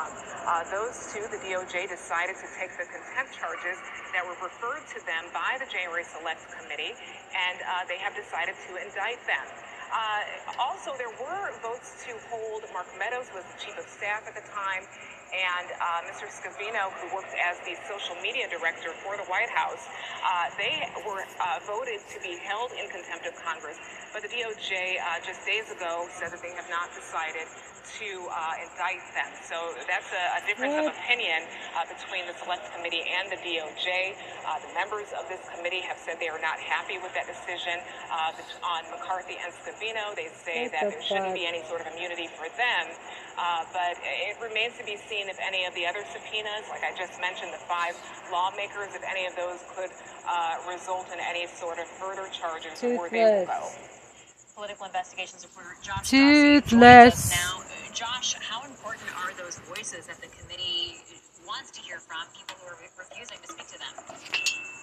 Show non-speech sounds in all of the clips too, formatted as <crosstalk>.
Trump. Uh, those two, the DOJ decided to take the contempt charges that were referred to them by the January Select Committee, and uh, they have decided to indict them. Uh, also, there were votes to hold. Mark Meadows was the chief of staff at the time, and uh, Mr. Scavino, who worked as the social media director for the White House, uh, they were uh, voted to be held in contempt of Congress. But the DOJ uh, just days ago said that they have not decided to uh, indict them. So that's a, a difference of opinion uh, between the Select Committee and the DOJ. Uh, the members of this committee have said they are not happy with that decision uh, on McCarthy and Scavino. They say that there shouldn't be any sort of immunity for them. Uh, but it remains to be seen if any of the other subpoenas, like I just mentioned, the five lawmakers, if any of those could uh, result in any sort of further charges or they will go. Political investigations reporter Josh Toothless. Dawson us now. Uh, Josh, how important are those voices that the committee wants to hear from, people who are refusing to speak to them?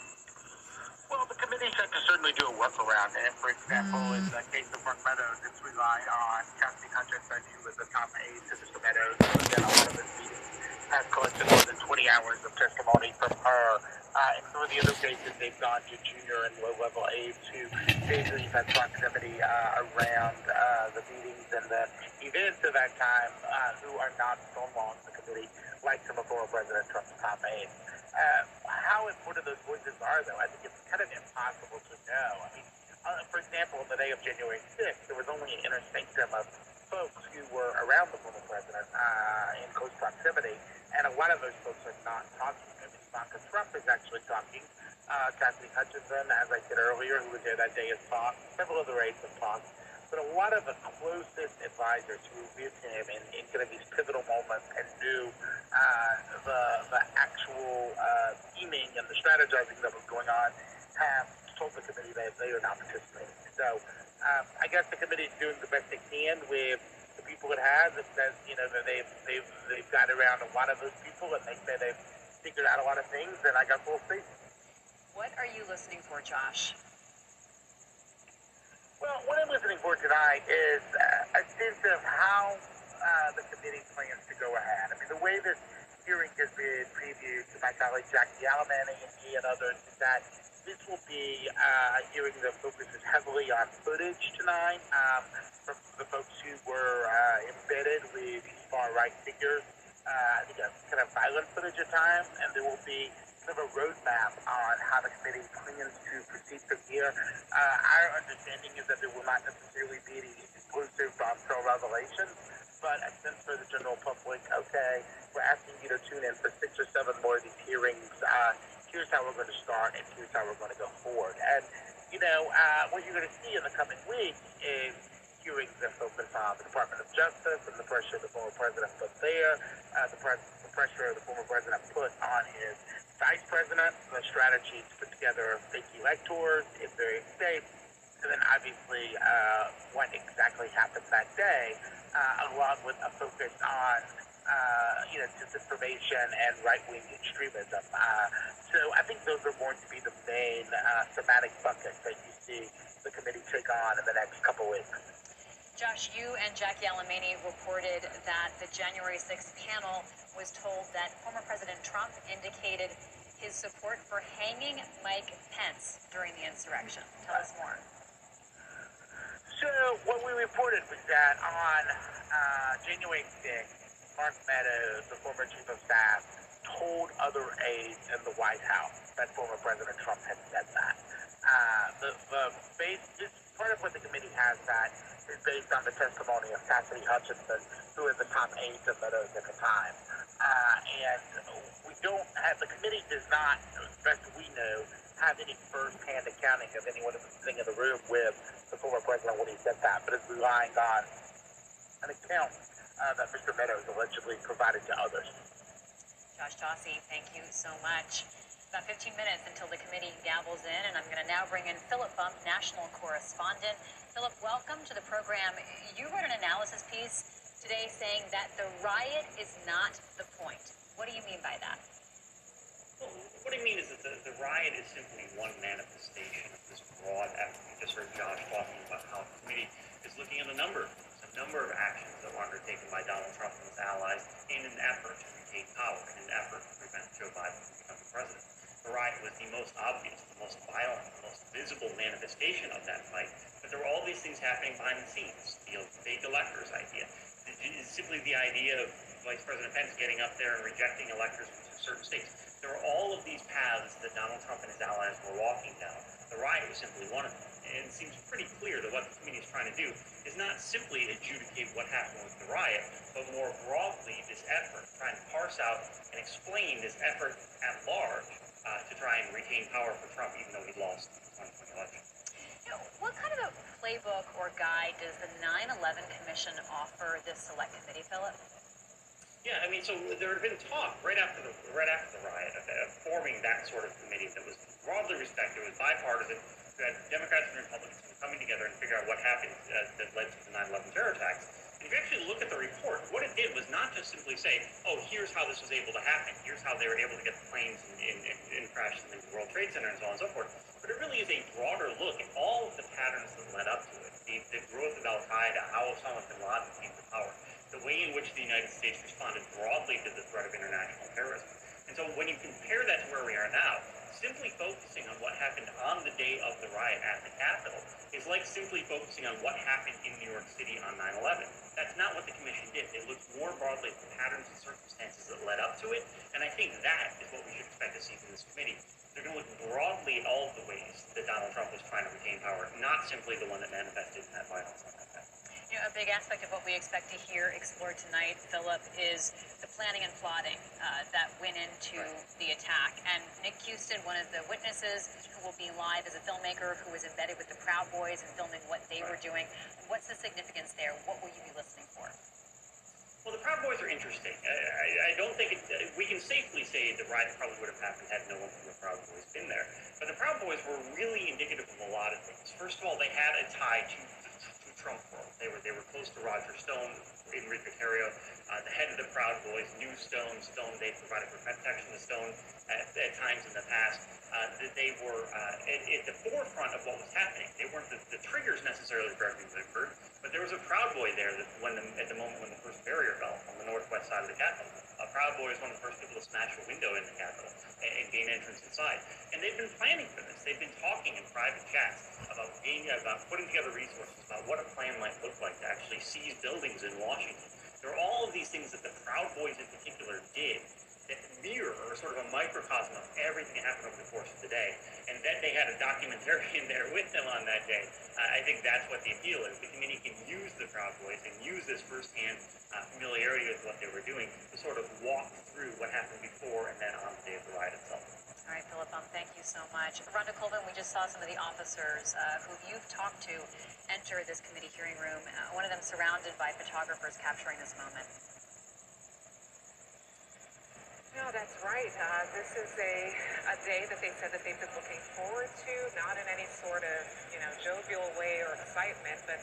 Well, the committee said to certainly do a workaround. And for example, in the case of Mark Meadows, it's relied on Cassidy Hutchinson, who was the top aide to Mr. Meadows, who was a lot of his meetings, has collected more than 20 hours of testimony from her. Uh, and some of the other cases, they've gone to junior and low-level aides who basically had proximity uh, around uh, the meetings and the events of that time uh, who are not stonewalling the committee, like some of former President Trump's top aides. Uh, how important those voices are, though, I think it's kind of impossible to know. I mean, uh, for example, on the day of January 6th, there was only an inner sanctum of folks who were around the former president uh, in close proximity, and a lot of those folks are not talking. I mean, Ivanka Trump is actually talking. Uh, Cassidy Hutchinson, as I said earlier, who was there that day, has talked. Several other aides have talked. But a lot of the closest advisors who were with him in, in kind of these pivotal moments and knew uh, the, the actual uh, scheming and the strategizing that was going on have told the committee that they are not participating. So um, I guess the committee is doing the best they can with the people it has. It says, you know, that they've, they've, they've got around a lot of those people and they say they've figured out a lot of things, and I guess we'll see. What are you listening for, Josh? Well, what I'm listening for tonight is a sense of how uh, the committee plans to go ahead. I mean, the way this hearing has been previewed to my colleague Jackie Alemany and me and others is that this will be uh, a hearing that focuses heavily on footage tonight um, from the folks who were uh, embedded with these far-right figures. Uh, I think kind of violent footage at times, and there will be of a roadmap on how the committee plans to proceed from here. Uh, our understanding is that there will not necessarily be any exclusive bombshell revelations, but a sense for the general public, okay, we're asking you to tune in for six or seven more of these hearings. Uh, here's how we're going to start, and here's how we're going to go forward. And, you know, uh, what you're going to see in the coming weeks is hearings that focus on the Department of Justice and the pressure the former president put there, uh, the, pres- the pressure the former president put on his vice president, the strategy to put together fake electors in various states, and then obviously uh, what exactly happened that day, uh, along with a focus on uh, you know disinformation and right-wing extremism. Uh, so I think those are going to be the main uh, thematic buckets that you see the committee take on in the next couple weeks. Josh, you and Jackie Alemany reported that the January 6th panel was told that former President Trump indicated his support for hanging Mike Pence during the insurrection. Tell us more. So what we reported was that on uh, January 6th, Mark Meadows, the former chief of staff, told other aides in the White House that former President Trump had said that. Uh, the, the base, this, part of what the committee has that based on the testimony of Cassidy Hutchinson, who is the top aide to Meadows at the time. Uh, and we don't have, the committee does not, as best we know, have any first-hand accounting of anyone who was sitting in the room with the former president when he said that, but is relying on an account uh, that Mr. Meadows allegedly provided to others. Josh Dawsey, thank you so much. About 15 minutes until the committee gavels in, and I'm going to now bring in Philip Bump, national correspondent. Philip, welcome to the program. You wrote an analysis piece today saying that the riot is not the point. What do you mean by that? Well, what I mean is that the, the riot is simply one manifestation of this broad effort. You just heard Josh talking about how the committee is looking at a number. And number of actions that were undertaken by Donald Trump and his allies in an effort to retain power, in an effort to prevent Joe Biden from becoming president. The riot was the most obvious, the most violent, the most visible manifestation of that fight. But there were all these things happening behind the scenes. The fake electors idea, simply the idea of Vice President Pence getting up there and rejecting electors from certain states. There were all of these paths that Donald Trump and his allies were walking down. The riot was simply one of them. And it seems pretty clear that what the committee is trying to do is not simply adjudicate what happened with the riot, but more broadly this effort, trying to parse out and explain this effort at large uh, to try and retain power for Trump, even though he lost the 2020 election. You know, what kind of a playbook or guide does the 9/11 Commission offer this select committee, Philip? Yeah, I mean, so there had been talk right after the right after the riot of, of forming that sort of committee that was broadly respected, was bipartisan, you had Democrats and Republicans coming together and figure out what happened uh, that led to the 9/11 terror attacks. And if you actually look at the report, what it did was not just simply say, "Oh, here's how this was able to happen. Here's how they were able to get the planes in, in crash in the World Trade Center and so on and so forth." But it really is a broader look at all of the patterns that led up to it, the, the growth of Al Qaeda, how Osama bin Laden came to power the way in which the United States responded broadly to the threat of international terrorism. And so when you compare that to where we are now, simply focusing on what happened on the day of the riot at the Capitol is like simply focusing on what happened in New York City on 9-11. That's not what the commission did. They looked more broadly at the patterns and circumstances that led up to it, and I think that is what we should expect to see from this committee. They're going to look broadly at all of the ways that Donald Trump was trying to retain power, not simply the one that manifested in that violence you know, a big aspect of what we expect to hear explored tonight, Philip, is the planning and plotting uh, that went into right. the attack. And Nick Quested, one of the witnesses who will be live as a filmmaker who was embedded with the Proud Boys and filming what they right. were doing. What's the significance there? What will you be listening for? Well, the Proud Boys are interesting. I, I, I don't think it, we can safely say the riot probably would have happened had no one from the Proud Boys been there. But the Proud Boys were really indicative of a lot of things. First of all, they had a tie to to Trump world. They were they were close to Roger Stone, Enrique Tarrio, uh, the head of the Proud Boys, knew Stone. Stone they provided protection to Stone at, at times in the past. Uh, that they were uh, at, at, the forefront of what was happening. They weren't the, the, triggers necessarily for everything that occurred, but there was a Proud Boy there that when the, at the moment when the first barrier fell on the northwest side of the Capitol. A Proud Boy is one of the first people to smash a window in the Capitol and, and gain entrance inside. And they've been planning for this. They've been talking in private chats about being about putting together resources about what a plan might look like to actually seize buildings in Washington. There are all of these things that the Proud Boys in particular did mirror or sort of a microcosm of everything that happened over the course of the day. And that they had a documentarian <laughs> there with them on that day. Uh, I think that's what the appeal is. The committee can use the Proud Boys and use this firsthand uh, familiarity with what they were doing to sort of walk through what happened before and then on the day of the riot itself. All right, Philip, um, thank you so much. Rhonda Colvin, we just saw some of the officers uh, who you've talked to enter this committee hearing room, uh, one of them surrounded by photographers capturing this moment. No, that's right. Uh, this is a, a day that they said that they've been looking forward to, not in any sort of, you know, jovial way or excitement, but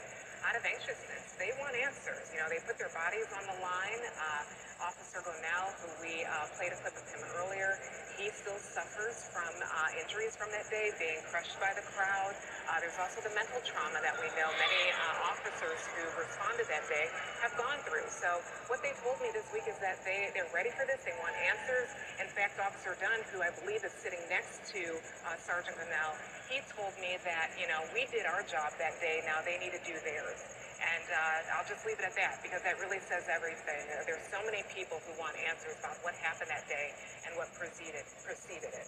of anxiousness. They want answers. You know, they put their bodies on the line. Uh, Officer Gonell, who we uh, played a clip of him earlier, he still suffers from uh, injuries from that day, being crushed by the crowd. Uh, there's also the mental trauma that we know many uh, officers who responded that day have gone through. So what they told me this week is that they, they're ready for this. They want answers. In fact, Officer Dunn, who I believe is sitting next to uh, Sergeant Gonell, he told me that, you know, we did our job that day. Now they need to do theirs. And uh, I'll just leave it at that because that really says everything. There's so many people who want answers about what happened that day and what preceded, preceded it.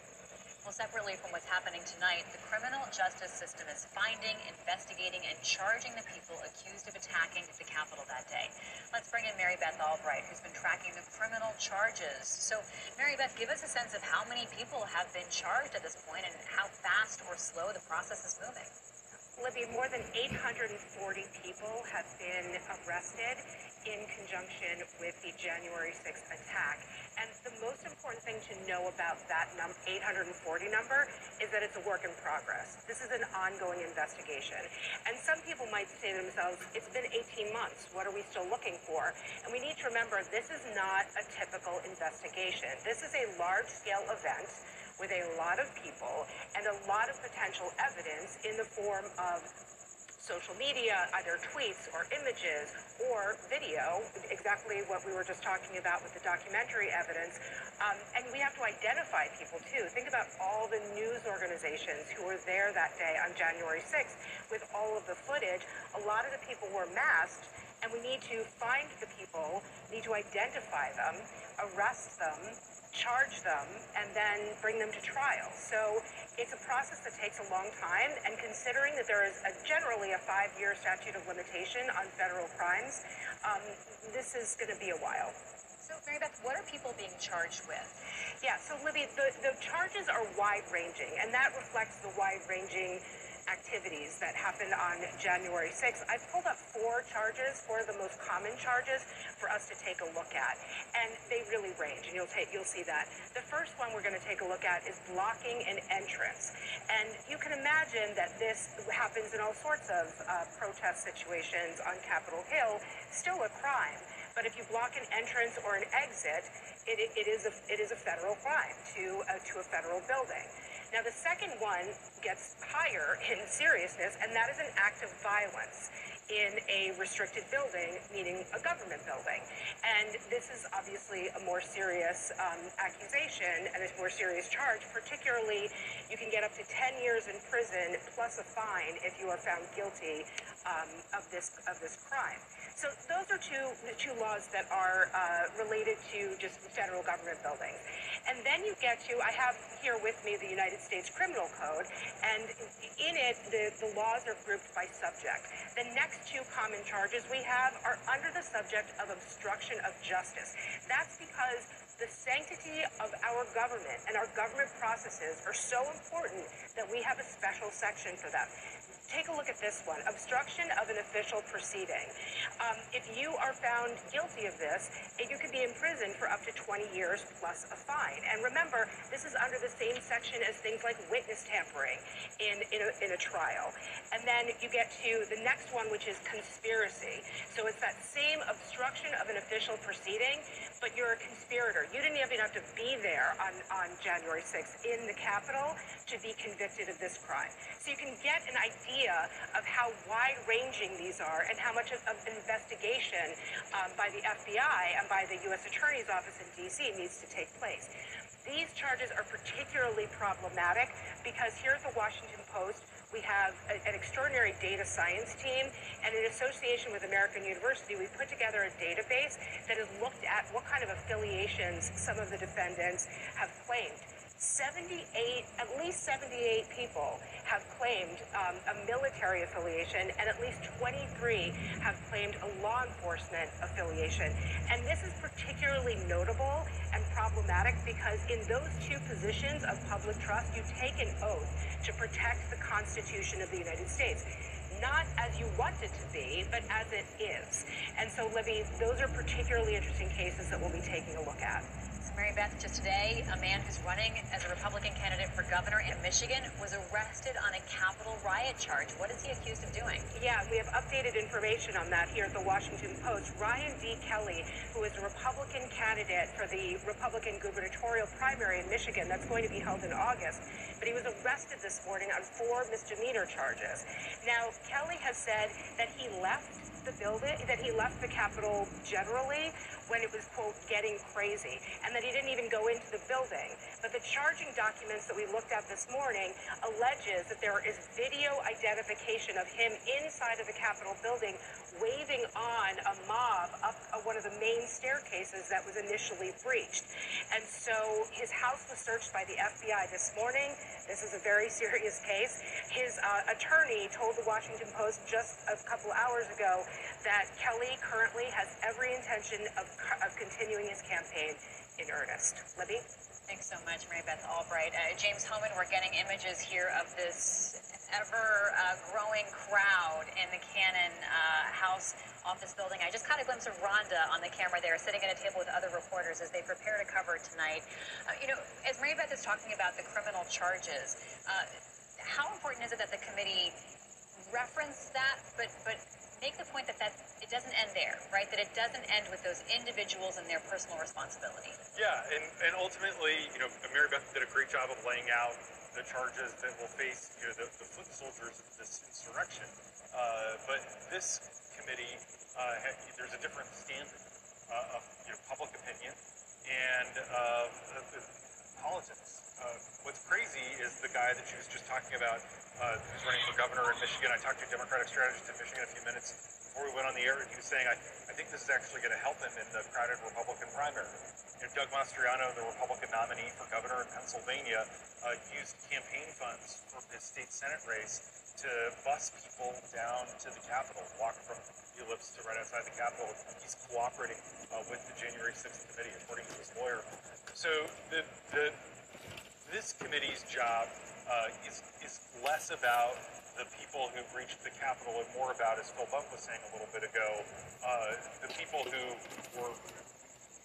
Well, separately from what's happening tonight, the criminal justice system is finding, investigating, and charging the people accused of attacking the Capitol that day. Let's bring in Mary Beth Albright, who's been tracking the criminal charges. So, Mary Beth, give us a sense of how many people have been charged at this point and how fast or slow the process is moving. Libby, more than 840 people have been arrested in conjunction with the January 6th attack. And the most important thing to know about that num- 840 number is that it's a work in progress. This is an ongoing investigation. And some people might say to themselves, it's been 18 months. What are we still looking for? And we need to remember this is not a typical investigation. This is a large scale event with a lot of people and a lot of potential evidence in the form of social media, either tweets or images or video, exactly what we were just talking about with the documentary evidence. Um, and we have to identify people too. Think about all the news organizations who were there that day on January 6th with all of the footage. A lot of the people were masked and we need to find the people, need to identify them, arrest them, charge them, and then bring them to trial. So it's a process that takes a long time, and considering that there is a, generally a five-year statute of limitation on federal crimes, um, this is going to be a while. So, Mary Beth, what are people being charged with? Yeah, so Libby, the, the charges are wide-ranging, and that reflects the wide-ranging activities that happened on January 6th. I've pulled up four charges, four of the most common charges for us to take a look at. And they really range, and you'll take you'll see that. The first one we're going to take a look at is blocking an entrance. And you can imagine that this happens in all sorts of uh, protest situations on Capitol Hill, still a crime. But if you block an entrance or an exit, it, it, it is a it is a federal crime to uh, to a federal building. Now, the second one gets higher in seriousness, and that is an act of violence in a restricted building, meaning a government building. And this is obviously a more serious um, accusation and a more serious charge. Particularly, you can get up to 10 years in prison plus a fine if you are found guilty um, of this of this crime. So those are two two laws that are uh, related to just federal government buildings. And then you get to I have here with me the United States Criminal Code, and in it the, the laws are grouped by subject. The next two common charges we have are under the subject of obstruction of justice. That's because the sanctity of our government and our government processes are so important that we have a special section for them take a look at this one obstruction of an official proceeding. Um, if you are found guilty of this, you could be imprisoned for up to 20 years plus a fine. And remember, this is under the same section as things like witness tampering in, in, a, in a trial. And then you get to the next one, which is conspiracy. So it's that same obstruction of an official proceeding, but you're a conspirator. You didn't even have to be there on, on January 6th in the Capitol to be convicted of this crime. So you can get an idea idea of how wide ranging these are and how much of investigation um, by the FBI and by the U.S. Attorney's Office in D.C. needs to take place. These charges are particularly problematic because here at the Washington Post, we have a, an extraordinary data science team, and in association with American University, we put together a database that has looked at what kind of affiliations some of the defendants have claimed. 78, at least 78 people have claimed um, a military affiliation, and at least 23 have claimed a law enforcement affiliation. And this is particularly notable and problematic because in those two positions of public trust, you take an oath to protect the Constitution of the United States not as you want it to be, but as it is. And so, Libby, those are particularly interesting cases that we'll be taking a look at. Mary Beth, just today, a man who's running as a Republican candidate for governor in Michigan was arrested on a Capitol riot charge. What is he accused of doing? Yeah, we have updated information on that here at the Washington Post. Ryan D. Kelley, who is a Republican candidate for the Republican gubernatorial primary in Michigan, that's going to be held in August, but he was arrested this morning on four misdemeanor charges. Now, Kelley has said that he left the building, that he left the Capitol generally when it was, quote, getting crazy, and that he didn't even go into the building. But the charging documents that we looked at this morning alleges that there is video identification of him inside of the Capitol building waving on a mob up one of the main staircases that was initially breached. And so his house was searched by the FBI this morning. This is a very <laughs> serious case. His uh, attorney told the Washington Post just a couple hours ago that Kelley currently has every intention of of continuing his campaign in earnest. Libby? Thanks so much, Mary Beth Albright. Uh, James Hohmann, we're getting images here of this ever uh, growing crowd in the Cannon uh, House office building. I just caught a glimpse of Rhonda on the camera there, sitting at a table with other reporters as they prepare to cover tonight. Uh, you know, as Mary Beth is talking about the criminal charges, uh, how important is it that the committee reference that, but but make the point that that's, it doesn't end there, right? That it doesn't end with those individuals and their personal responsibility. Yeah, and, and ultimately, you know, Mary Beth did a great job of laying out the charges that will face, you know, the, the foot soldiers of this insurrection. Uh, but this committee, uh, had, there's a different standard uh, of you know, public opinion and of of the politics. Crazy is the guy that she was just talking about, uh, who's running for governor in Michigan. I talked to a Democratic strategist in Michigan a few minutes before we went on the air, and he was saying, I, I think this is actually going to help him in the crowded Republican primary. You know, Doug Mastriano, the Republican nominee for governor in Pennsylvania, uh, used campaign funds for his state Senate race to bus people down to the Capitol, walk from the ellipse to right outside the Capitol. He's cooperating uh, with the January 6th committee, according to his lawyer. So the, the this committee's job uh, is is less about the people who breached the Capitol and more about, as Phil Bump was saying a little bit ago, uh, the people who were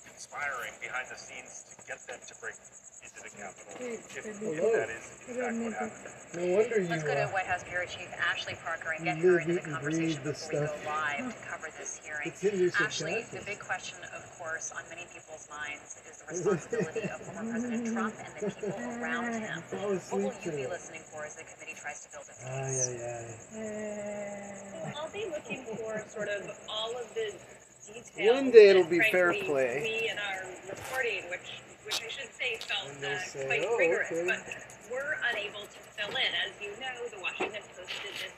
conspiring behind the scenes to get them to break into the Capitol. If, if that is in fact what happened. No wonder you Let's go to uh, White House Bureau Chief Ashley Parker and get You her live, into the conversation breathe this before we go stuff. live to cover this hearing. It's in your Ashley, the big question, of course, on many people's minds is the responsibility of former President Trump and the people around him. <laughs> What will you be listening for as the committee tries to build its Ay, case? ay, ay. I'll be looking for sort of all of the details. One day it'll be fair play. We in our reporting, which which I should say felt uh, say, quite "Oh, rigorous, okay." but we're unable to fill in. As you know, the Washington Post did this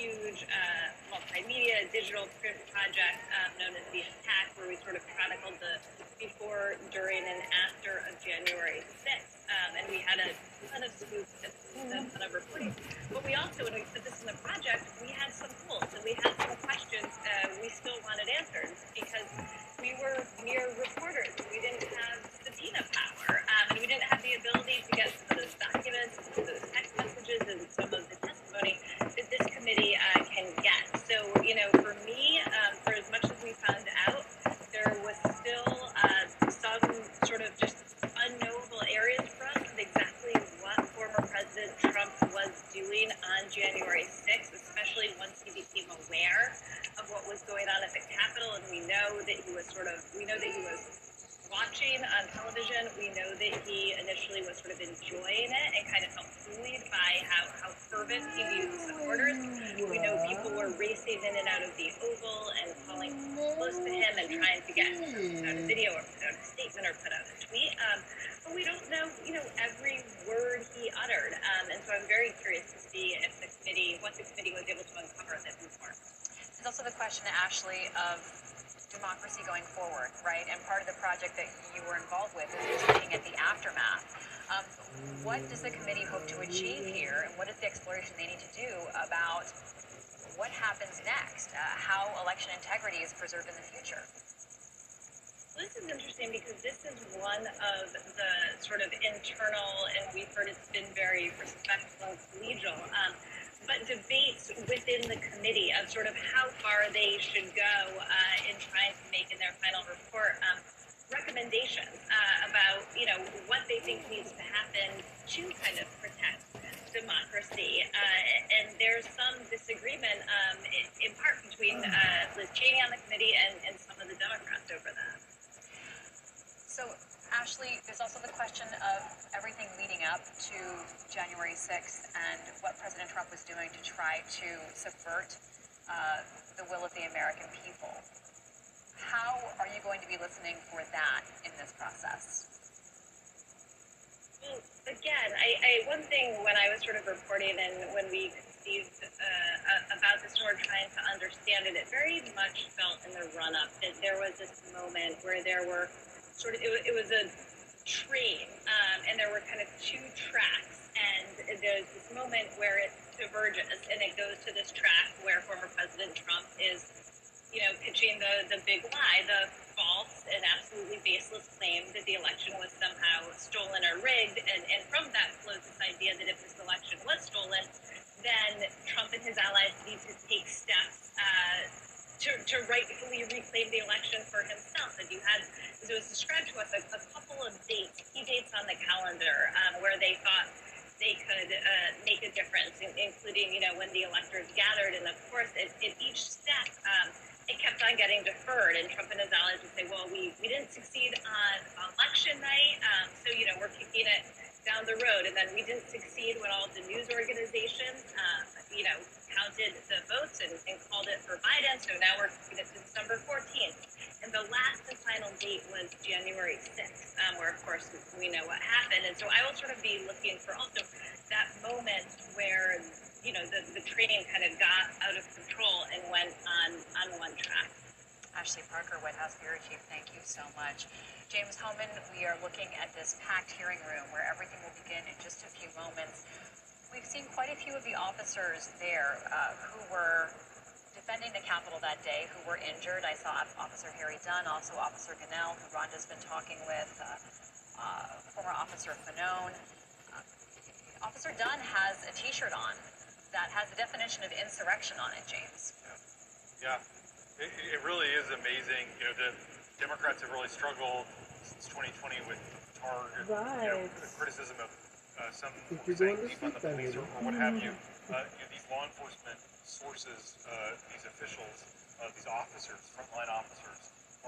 huge uh, multimedia digital project um, known as the Attack, where we sort of chronicled the before, during, and after of January 6th. Um, and we had a ton of scoops and a ton of reporting. But we also, when we put this in the project, we had some holes and we had some questions uh, we still wanted answered because we were mere reporters. We didn't have subpoena power. Um, and we didn't have the ability to get some of those documents, some of those text messages, and some of the testimony that this committee uh, can get. So, you know, for me, um, for as much as we found out, there was still uh, some sort of just unknowable areas for us of exactly what former President Trump was doing on January 6th, especially once he became aware of what was going on at the Capitol. And we know that he was sort of, we know that he was watching on television. We know that he initially was sort of enjoying it and kind of felt buoyed by how, how fervent he viewed his supporters. We racing in and out of the Oval and calling close to him and trying to get put out a video or put out a statement or put out a tweet. Um, but we don't know, you know, every word he uttered. Um, and so I'm very curious to see if the committee, what the committee was able to uncover in this report. There's also the question, Ashley, of democracy going forward, right? And part of the project that you were involved with is looking at the aftermath. Um, what does the committee hope to achieve here, and what is the exploration they need to do about what happens next? Uh, how election integrity is preserved in the future? This is interesting because this is one of the sort of internal, and we've heard it's been very respectful and collegial, um, but debates within the committee of sort of how far they should go uh, in trying to make in their final report um, recommendations uh, about, you know, what they think needs to happen to kind of protect democracy. Uh, and there's some disagreement um, in, part between uh, Liz Cheney on the committee and, and some of the Democrats over that. So, Ashley, there's also the question of everything leading up to January 6th and what President Trump was doing to try to subvert uh, the will of the American people. How are you going to be listening for that in this process? Well, again, I, I when I was sort of reporting and when we conceived uh, about this we're trying to understand it, it very much felt in the run up that there was this moment where there were sort of it, it was a train um, and there were kind of two tracks and there's this moment where it diverges and it goes to this track where former President Trump is you know, pitching the, the big lie, the and absolutely baseless claim that the election was somehow stolen or rigged. And, and from that flows this idea that if this election was stolen, then Trump and his allies need to take steps uh, to, to rightfully reclaim the election for himself. And you had, as it was described to us, a, a couple of dates, key dates on the calendar um, where they thought they could uh, make a difference, in, including, you know, when the electors gathered. And of course, at, at each step, um, it kept on getting deferred. And Trump and his allies would say, well, we, we didn't succeed on election night, um, so, you know, we're kicking it down the road. And then we didn't succeed when all the news organizations, um, you know, counted the votes and, and called it for Biden. So now we're it's December 14th. And the last and final date was January 6th, um, where, of course, we know what happened. And so I will sort of be looking for also that moment where, you know, the, the train kind of got out of control and went on, on one track. Ashley Parker, White House Bureau Chief, thank you so much. James Hohmann, we are looking at this packed hearing room where everything will begin in just a few moments. We've seen quite a few of the officers there uh, who were defending the Capitol that day who were injured. I saw Officer Harry Dunn, also Officer Gonell, who Rhonda's been talking with, uh, uh, former Officer Fanone. Uh, Officer Dunn has a T-shirt on that has the definition of insurrection on it, James. Yeah, it, it really is amazing. You know, the Democrats have really struggled since 2020 with targ, you know, criticism of uh, some Think you're saying going to on the sleep then, police or, or what have you. Uh, you know, these law enforcement sources, uh, these officials, uh, these officers, frontline officers,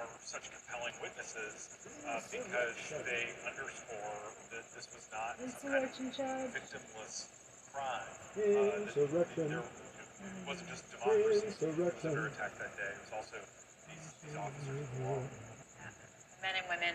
are such compelling witnesses uh, because they underscore that this was not some kind of victimless crime. Uh, that Insurrection. there, it wasn't just democracy that was Insurrection. under attack that day. It was also these, these officers of law. men and women,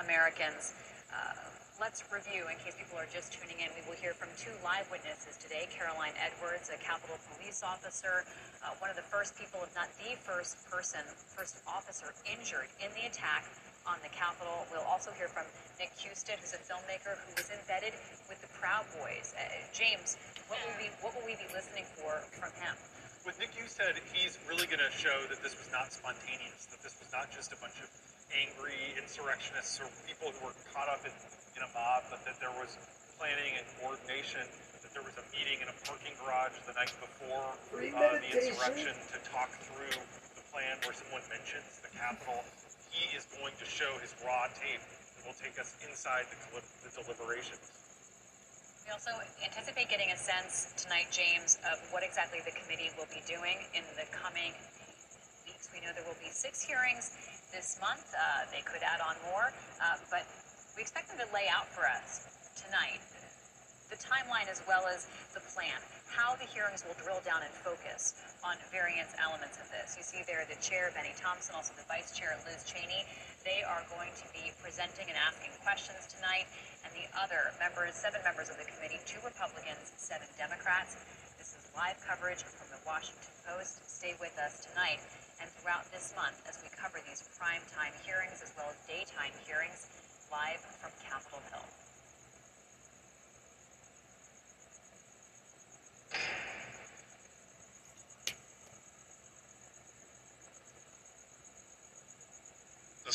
Americans. Uh, let's review, in case people are just tuning in, we will hear from two live witnesses today. Caroline Edwards, a Capitol Police officer, uh, one of the first people, if not the first person, first officer injured in the attack on the Capitol. We'll also hear from Nick Quested, who's a filmmaker who was embedded with the Proud Boys. Uh, James, what will, we, what will we be listening for from him? With Nick Quested, he's really going to show that this was not spontaneous, that this was not just a bunch of angry insurrectionists or people who were caught up in, in a mob, but that there was planning and coordination, that there was a meeting in a parking garage the night before uh, the insurrection to talk through the plan where someone mentions the Capitol. He is going to show his raw tape that will take us inside the, the deliberations. We also anticipate getting a sense tonight, James, of what exactly the committee will be doing in the coming weeks. We know there will be six hearings this month. Uh, they could add on more, uh, but we expect them to lay out for us tonight the timeline as well as the plan, how the hearings will drill down and focus on various elements of this. You see there the chair, Benny Thompson, also the vice chair, Liz Cheney. They are going to be presenting and asking questions tonight, and the other members, seven members of the committee, two Republicans, seven Democrats. This is live coverage from the Washington Post. Stay with us tonight and throughout this month as we cover these prime time hearings as well as daytime hearings live from Capitol Hill. The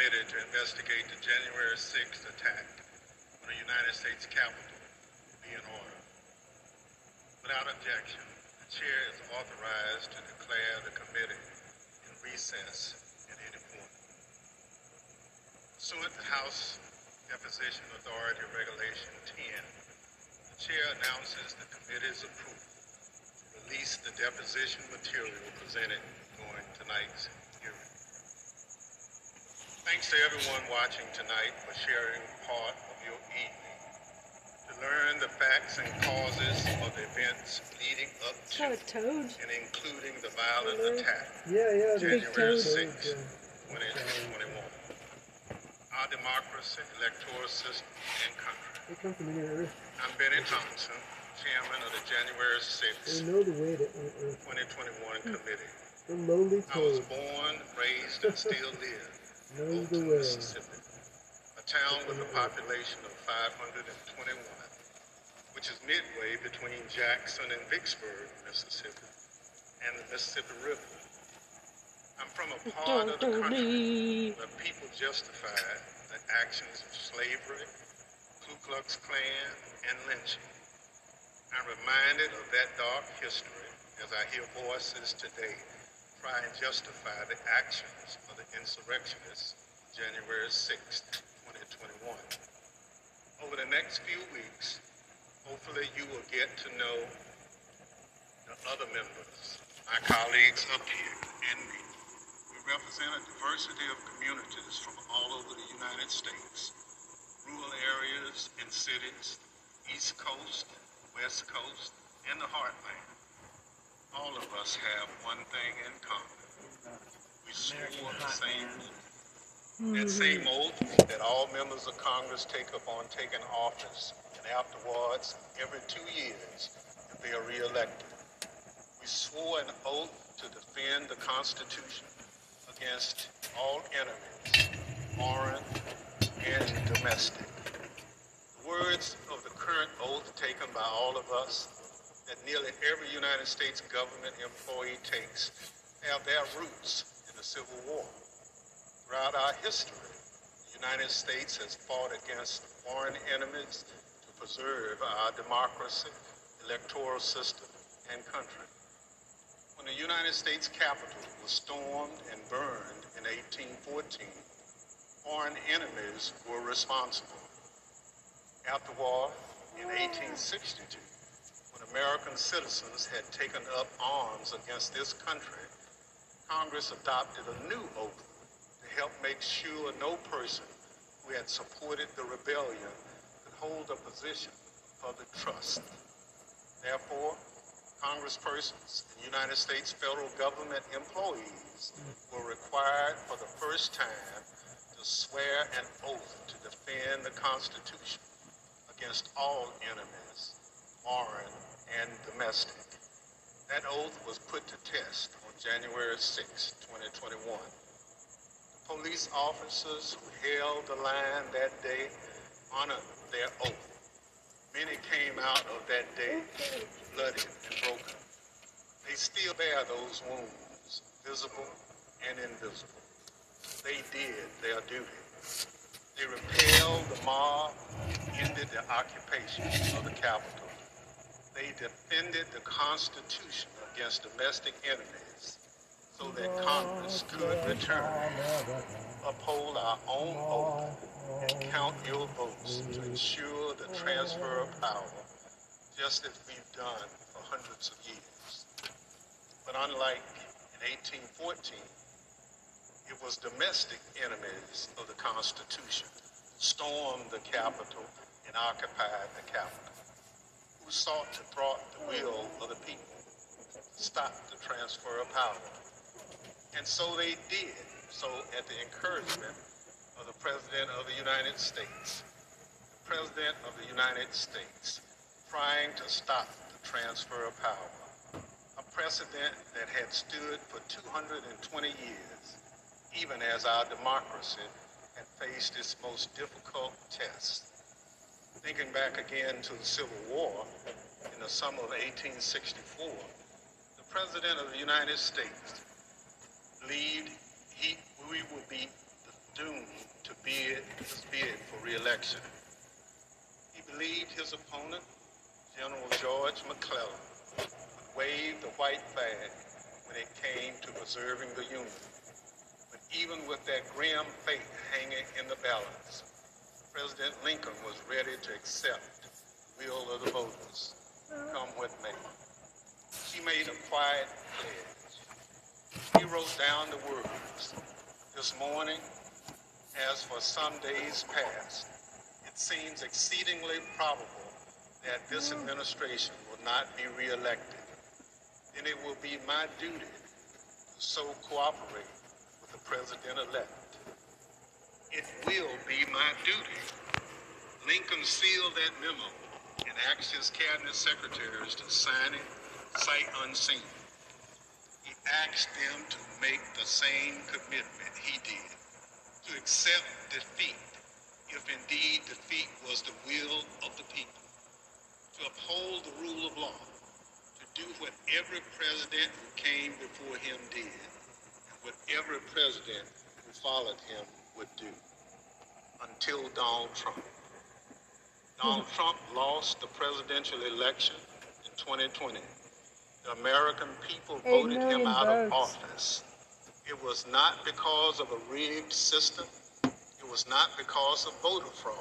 Select Committee to investigate the January 6th attack on the United States Capitol be in order. Without objection, the Chair is authorized to declare the committee in recess at any point. Pursuant to House Deposition Authority Regulation 10, the Chair announces the committee's approval to release the deposition material presented during tonight's. Thanks to everyone watching tonight for sharing part of your evening. To learn the facts and causes of the events leading up to not a toad. and including the violent Really? attack Yeah, yeah, the big January toad. 6th, Yeah. 2021. Our democracy, electoral system, and country. They come from here. I'm Benny Thompson, Chairman of the January They 6th, know the way to uh, uh, 2021 Committee. the lowly I was born, raised, and still live Knows the way. Mississippi, a town with a population of 521, which is midway between Jackson and Vicksburg, Mississippi, and the Mississippi River. I'm from a part of the country where people justified the actions of slavery, Ku Klux Klan, and lynching. I'm reminded of that dark history as I hear voices today try and justify the actions of the insurrectionists January 6th, 2021. Over the next few weeks, hopefully you will get to know the other members, my colleagues up here, and me. We represent a diversity of communities from all over the United States, rural areas and cities, East Coast, West Coast, and the Heartland. All of us have one thing in common. We swore the same hmm. that same oath that all members of Congress take upon taking office and afterwards every two years if they are reelected. We swore an oath to defend the Constitution against all enemies, foreign and domestic. The words of the current oath taken by all of us that nearly every United States government employee takes have their roots in the Civil War. Throughout our history, the United States has fought against foreign enemies to preserve our democracy, electoral system, and country. When the United States Capitol was stormed and burned in 1814, foreign enemies were responsible. After war, in 1862, when American citizens had taken up arms against this country, Congress adopted a new oath to help make sure no person who had supported the rebellion could hold a position of public trust. Therefore, congresspersons and United States federal government employees were required for the first time to swear an oath to defend the Constitution against all enemies, foreign and domestic. That oath was put to test on January 6, 2021 The police officers who held the line that day honored their oath. Many came out of that day bloody and broken. They still bear those wounds, visible and invisible. They did their duty. They repelled the mob, ended the occupation of the Capitol. They defended the Constitution against domestic enemies so that Congress could return, uphold our own oath, and count your votes to ensure the transfer of power, just as we've done for hundreds of years. But unlike in 1814, it was domestic enemies of the Constitution stormed the Capitol and occupied the Capitol, sought to thwart the will of the people, stop the transfer of power. And so they did. So at the encouragement of the President of the United States, the President of the United States, trying to stop the transfer of power, a precedent that had stood for 220 years, even as our democracy had faced its most difficult test. Thinking back again to the Civil War in the summer of 1864, the President of the United States believed he, we would be doomed to bid bid for reelection. He believed his opponent, General George McClellan, would wave the white flag when it came to preserving the Union. But even with that grim fate hanging in the balance, President Lincoln was ready to accept the will of the voters, come what may. He made a quiet pledge he wrote down the words, This morning, as for some days past, it seems exceedingly probable that this mm. administration will not be reelected. Then it will be my duty to so cooperate with the president-elect. It will be my duty. Lincoln sealed that memo and asked his cabinet secretaries to sign it sight unseen He asked them to make the same commitment he did, to accept defeat, if indeed defeat was the will of the people, to uphold the rule of law, to do what every president who came before him did, and what every president who followed him would do, until Donald Trump. Donald Trump lost the presidential election in 2020 the American people voted him out of office. It was not because of a rigged system. It was not because of voter fraud.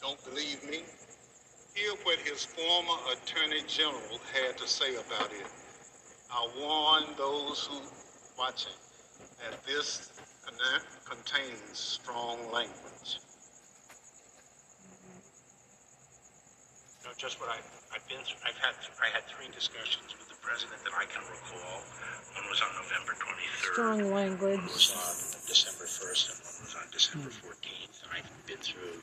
Don't believe me? Hear what his former attorney general had to say about it. I warn those who watching that this contains strong language. just what I, I've been through. I've had, I had three discussions with the president that I can recall. One was on November 23rd. Strong language. One language. was on December 1st and one was on December hmm. 14th. And I've been through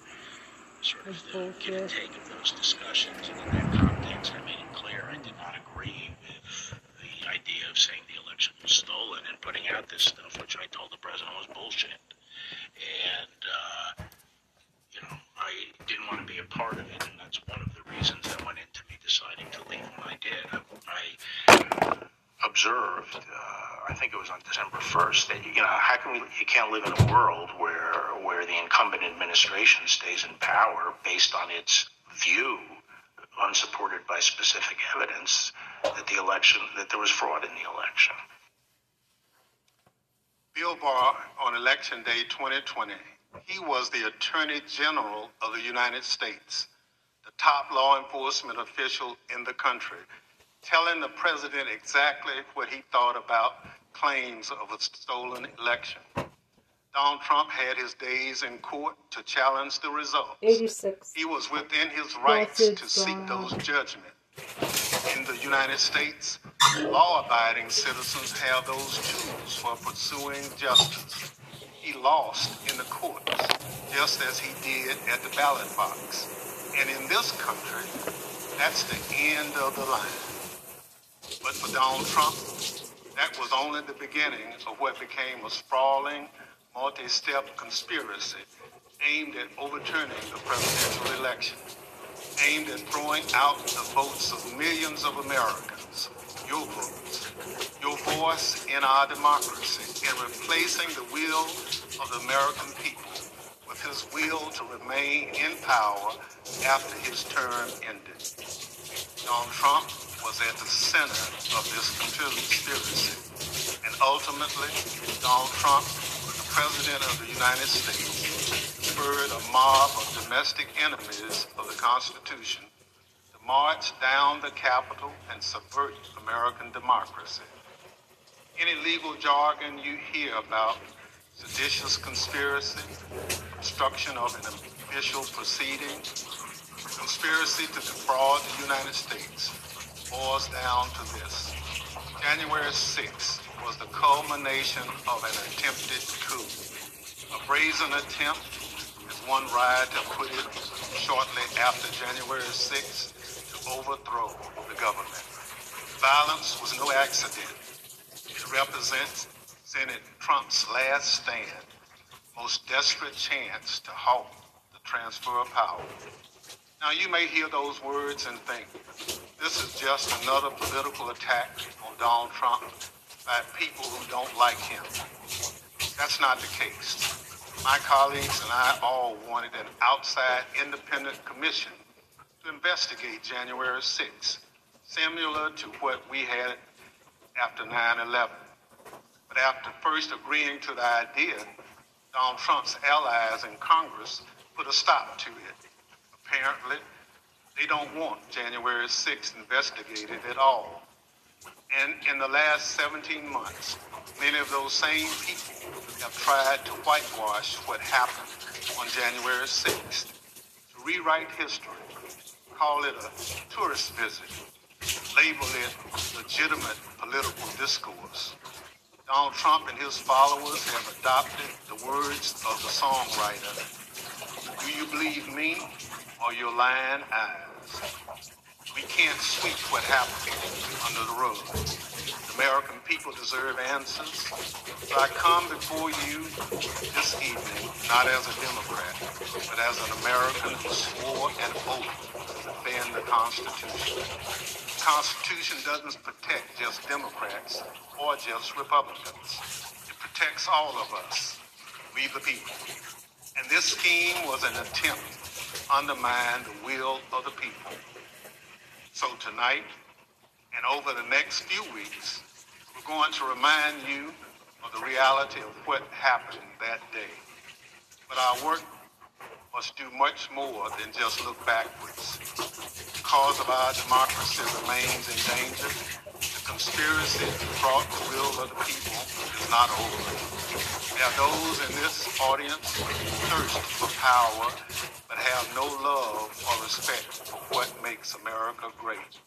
sort of That's the give and take of those discussions. And in that context, I made it clear I did not agree with idea of saying the election was stolen and putting out this stuff, which I told the president was bullshit. And, uh, you know, I didn't want to be a part of it, and that's one of the reasons that went into me deciding to leave when I did. I, I observed, uh, I think it was on December 1st, that, you know, how can we, you can't live in a world where, where the incumbent administration stays in power based on its view, unsupported by specific evidence, that the election, that there was fraud in the election. Bill Barr on Election Day 2020, he was the Attorney General of the United States, the top law enforcement official in the country, telling the president exactly what he thought about claims of a stolen election. Donald Trump had his days in court to challenge the results. 86. He was within his rights to it's seek those judgments. In the United States, law abiding citizens have those tools for pursuing justice. He lost in the courts, just as he did at the ballot box. And in this country, that's the end of the line. But for Donald Trump, that was only the beginning of what became a sprawling, multi step conspiracy aimed at overturning the presidential election, aimed at throwing out the votes of millions of Americans, your votes, your voice in our democracy, and replacing the will of the American people with his will to remain in power after his term ended. Donald Trump was at the center of this conspiracy. And ultimately, Donald Trump, President of the United States, spurred a mob of domestic enemies of the Constitution to march down the Capitol and subvert American democracy. Any legal jargon you hear about seditious conspiracy, obstruction of an official proceeding, conspiracy to defraud the United States boils down to this. January 6th was the culmination of an attempted coup. A brazen attempt, as one writer put it shortly after January 6th, to overthrow the government. Violence was no accident. It represents Senate Trump's last stand, most desperate chance to halt the transfer of power. Now, you may hear those words and think, this is just another political attack on Donald Trump by people who don't like him. That's not the case. My colleagues and I all wanted an outside independent commission to investigate January 6th, similar to what we had after 9 11. But after first agreeing to the idea, Donald Trump's allies in Congress put a stop to it. Apparently, they don't want January 6th investigated at all. And in the last 17 months, many of those same people have tried to whitewash what happened on January 6th, to rewrite history, call it a tourist visit, label it legitimate political discourse. Donald Trump and his followers have adopted the words of the songwriter Do you believe me or your lying eyes? We can't sweep what happened under the rug. The American people deserve answers. So I come before you this evening not as a Democrat, but as an American who swore an oath to defend the Constitution. The Constitution doesn't protect just Democrats or just Republicans. It protects all of us, we the people. And this scheme was an attempt to undermine the will of the people. So tonight and over the next few weeks, we're going to remind you of the reality of what happened that day. But our work must do much more than just look backwards. The cause of our democracy remains in danger. The conspiracy to fraud the will of the people is not over. Are those in this audience thirst for power but have no love or respect for what makes America great.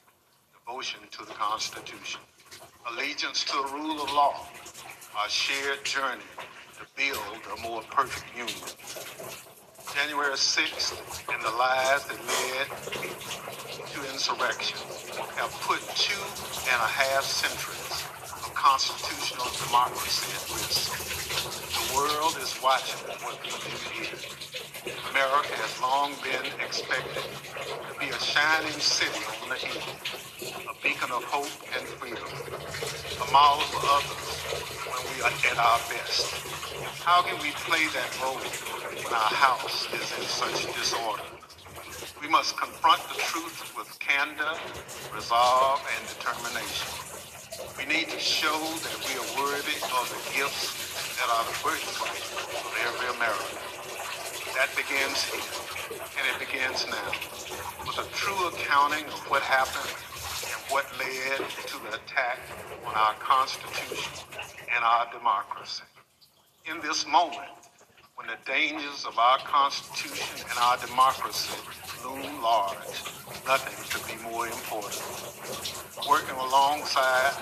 Devotion to the Constitution. Allegiance to the rule of law. Our shared journey to build a more perfect union. January 6th and the lies that led to insurrection have put two and a half centuries constitutional democracy at risk. The world is watching what we do here. America has long been expected to be a shining city on the hill, a beacon of hope and freedom, a model for others when we are at our best. How can we play that role when our house is in such disorder? We must confront the truth with candor, resolve, and determination. We need to show that we are worthy of the gifts that are the birthright of every American. That begins here, and it begins now, with a true accounting of what happened and what led to the attack on our Constitution and our democracy. In this moment, when the dangers of our Constitution and our democracy loom large, nothing could be more important. Working alongside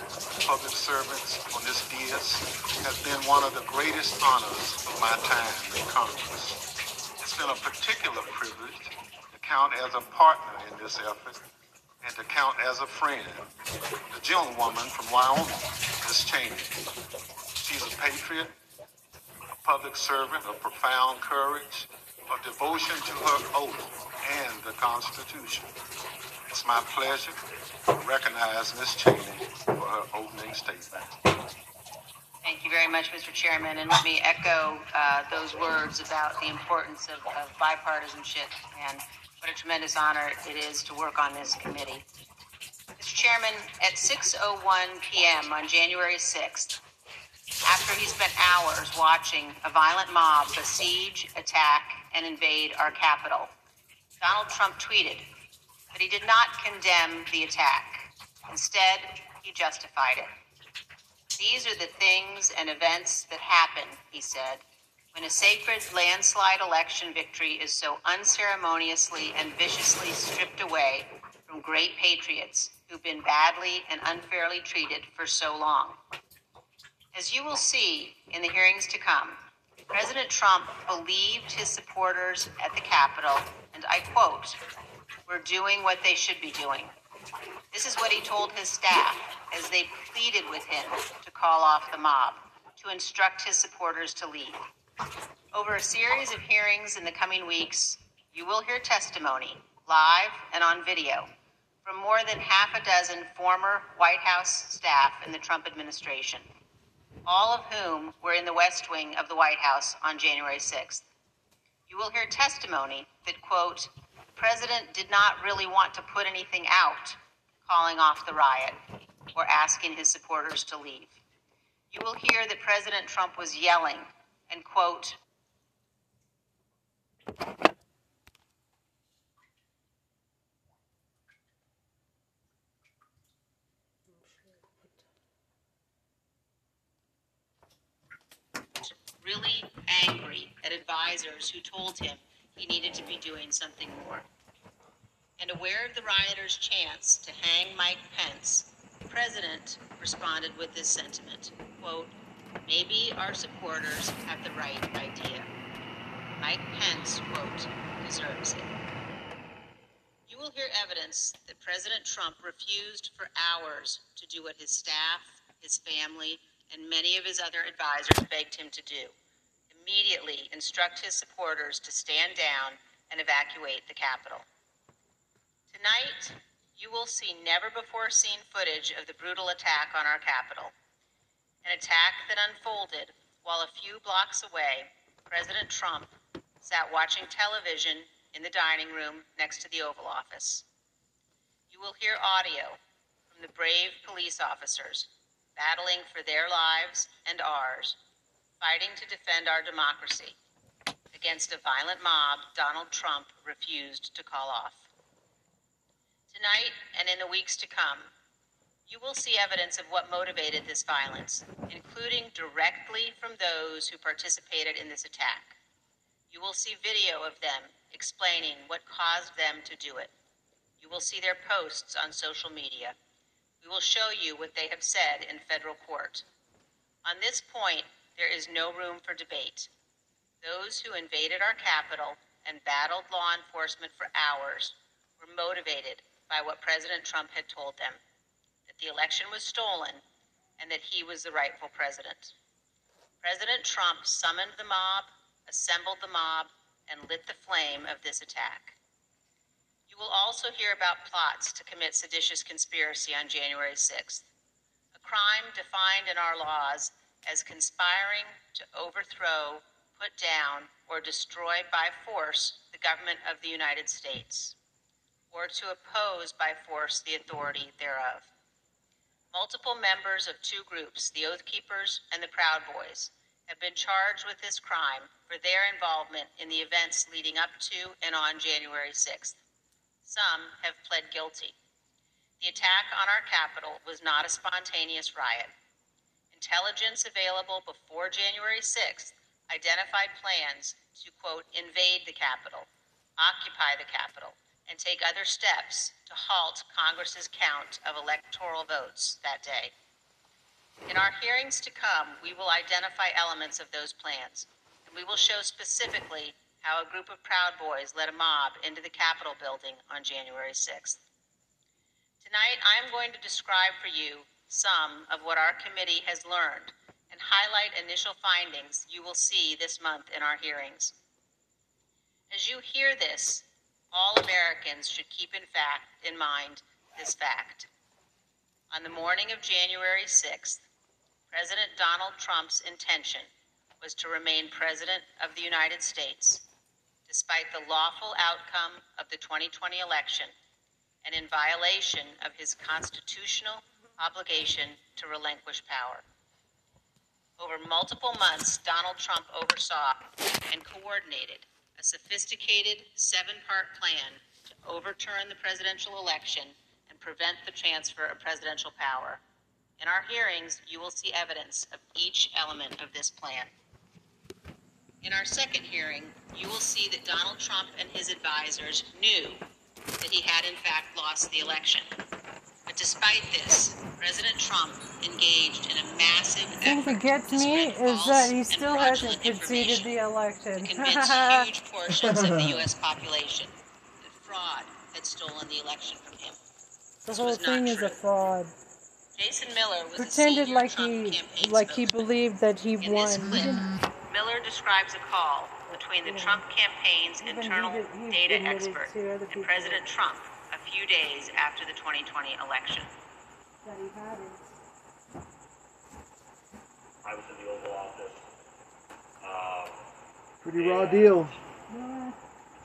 public servants on this dais has been one of the greatest honors of my time in Congress. It's been a particular privilege to count as a partner in this effort and to count as a friend. The gentlewoman from Wyoming, Miss Cheney. She's a patriot, a public servant of profound courage, of devotion to her oath and the Constitution. It's my pleasure to recognize Ms. Cheney for her opening statement. Thank you very much, Mr. Chairman, and let me echo uh, those words about the importance of, of bipartisanship and what a tremendous honor it is to work on this committee. Mr. Chairman, at 6.01 p.m. on January 6th, after he spent hours watching a violent mob besiege, attack, and invade our Capitol, Donald Trump tweeted, but he did not condemn the attack. Instead, he justified it. These are the things and events that happen, he said, when a sacred landslide election victory is so unceremoniously and viciously stripped away from great patriots who've been badly and unfairly treated for so long. As you will see in the hearings to come, President Trump believed his supporters at the Capitol, and I quote, were doing what they should be doing. This is what he told his staff as they pleaded with him to call off the mob, to instruct his supporters to leave. Over a series of hearings in the coming weeks, you will hear testimony, live and on video, from more than half a dozen former White House staff in the Trump administration, all of whom were in the West Wing of the White House on January 6th. You will hear testimony that, quote, the president did not really want to put anything out calling off the riot or asking his supporters to leave. You will hear that President Trump was yelling and, quote, really angry at advisors who told him he needed to be doing something more. And aware of the rioters' chance to hang Mike Pence, the president responded with this sentiment quote, Maybe our supporters have the right idea. Mike Pence, quote, deserves it. You will hear evidence that President Trump refused for hours to do what his staff, his family, and many of his other advisors begged him to do immediately instruct his supporters to stand down and evacuate the Capitol. Tonight, you will see never before seen footage of the brutal attack on our Capitol. An attack that unfolded while a few blocks away, President Trump sat watching television in the dining room next to the Oval Office. You will hear audio from the brave police officers battling for their lives and ours, fighting to defend our democracy against a violent mob Donald Trump refused to call off. Tonight and in the weeks to come, you will see evidence of what motivated this violence, including directly from those who participated in this attack. You will see video of them explaining what caused them to do it. You will see their posts on social media. We will show you what they have said in federal court. On this point, there is no room for debate. Those who invaded our Capitol and battled law enforcement for hours were motivated by what President Trump had told them that the election was stolen and that he was the rightful president. President Trump summoned the mob, assembled the mob, and lit the flame of this attack. Will also hear about plots to commit seditious conspiracy on January 6th, a crime defined in our laws as conspiring to overthrow, put down, or destroy by force the government of the United States, or to oppose by force the authority thereof. Multiple members of two groups, the Oath Keepers and the Proud Boys, have been charged with this crime for their involvement in the events leading up to and on January 6th. Some have pled guilty. The attack on our Capitol was not a spontaneous riot. Intelligence available before January 6th identified plans to, quote, invade the Capitol, occupy the Capitol, and take other steps to halt Congress's count of electoral votes that day. In our hearings to come, we will identify elements of those plans, and we will show specifically how a group of Proud Boys led a mob into the Capitol building on January 6th. Tonight, I am going to describe for you some of what our committee has learned and highlight initial findings you will see this month in our hearings. As you hear this, all Americans should keep in fact in mind this fact. On the morning of January 6th, President Donald Trump's intention was to remain President of the United States, despite the lawful outcome of the 2020 election and in violation of his constitutional obligation to relinquish power. Over multiple months, Donald Trump oversaw and coordinated a sophisticated seven part plan to overturn the presidential election and prevent the transfer of presidential power. In our hearings, you will see evidence of each element of this plan. In our second hearing, you will see that Donald Trump and his advisors knew that he had in fact lost the election. But despite this, President Trump engaged in a massive The thing effort that gets to me spread is that he still fraudulent hasn't conceded the election. to convince huge <laughs> portions of the <laughs> U.S. population that fraud had stolen the election from him. the whole was not thing is a fraud. Jason Miller was Pretended senior like Trump he campaign like he believed that he In this won. Clip, Miller describes a call between the Trump campaign's Even internal he he data admitted expert and. President Trump a few days after the 2020 election. That he had it. I was in the Oval Office. Um, Pretty raw deal. at